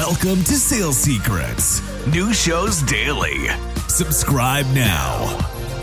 Welcome to Sales Secrets. New shows daily. Subscribe now.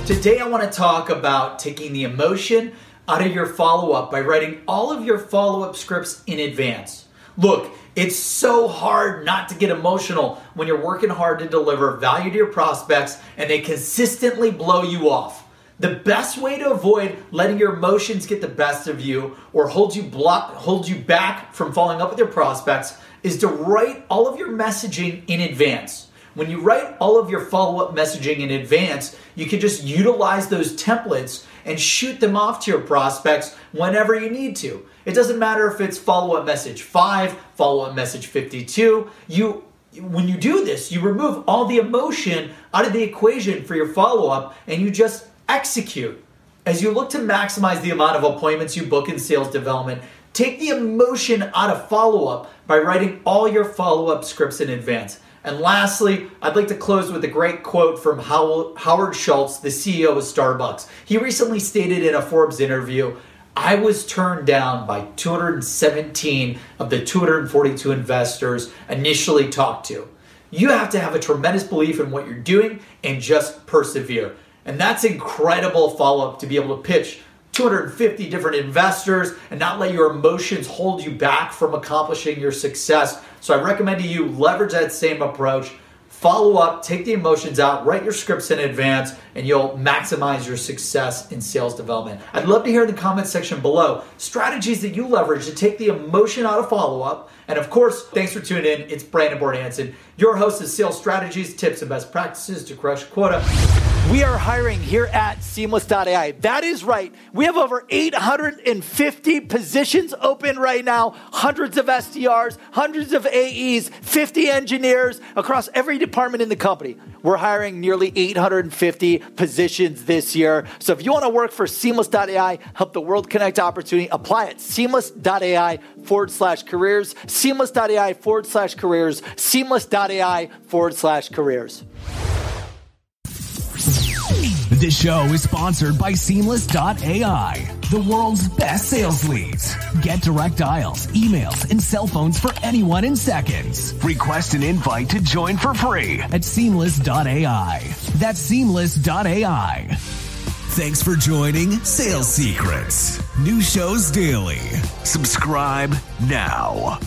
Today, I want to talk about taking the emotion out of your follow up by writing all of your follow up scripts in advance. Look, it's so hard not to get emotional when you're working hard to deliver value to your prospects and they consistently blow you off. The best way to avoid letting your emotions get the best of you or hold you block hold you back from following up with your prospects is to write all of your messaging in advance. When you write all of your follow-up messaging in advance, you can just utilize those templates and shoot them off to your prospects whenever you need to. It doesn't matter if it's follow-up message 5, follow-up message 52. You when you do this, you remove all the emotion out of the equation for your follow-up and you just execute. As you look to maximize the amount of appointments you book in sales development, take the emotion out of follow up by writing all your follow up scripts in advance. And lastly, I'd like to close with a great quote from Howard Schultz, the CEO of Starbucks. He recently stated in a Forbes interview I was turned down by 217 of the 242 investors initially talked to. You have to have a tremendous belief in what you're doing and just persevere. And that's incredible follow up to be able to pitch 250 different investors and not let your emotions hold you back from accomplishing your success. So I recommend to you leverage that same approach. Follow up, take the emotions out, write your scripts in advance, and you'll maximize your success in sales development. I'd love to hear in the comment section below strategies that you leverage to take the emotion out of follow up. And of course, thanks for tuning in. It's Brandon Bornancin, your host of Sales Strategies, Tips, and Best Practices to Crush Quota. We are hiring here at Seamless.ai. That is right. We have over 850 positions open right now, hundreds of SDRs, hundreds of AEs, 50 engineers across every department in the company. We're hiring nearly 850 positions this year. So if you want to work for Seamless.ai, help the world connect opportunity, apply at Seamless.ai forward slash careers, Seamless.ai forward slash careers, Seamless.ai forward slash careers. This show is sponsored by Seamless.ai, the world's best sales leads. Get direct dials, emails, and cell phones for anyone in seconds. Request an invite to join for free at Seamless.ai. That's Seamless.ai. Thanks for joining Sales Secrets. New shows daily. Subscribe now.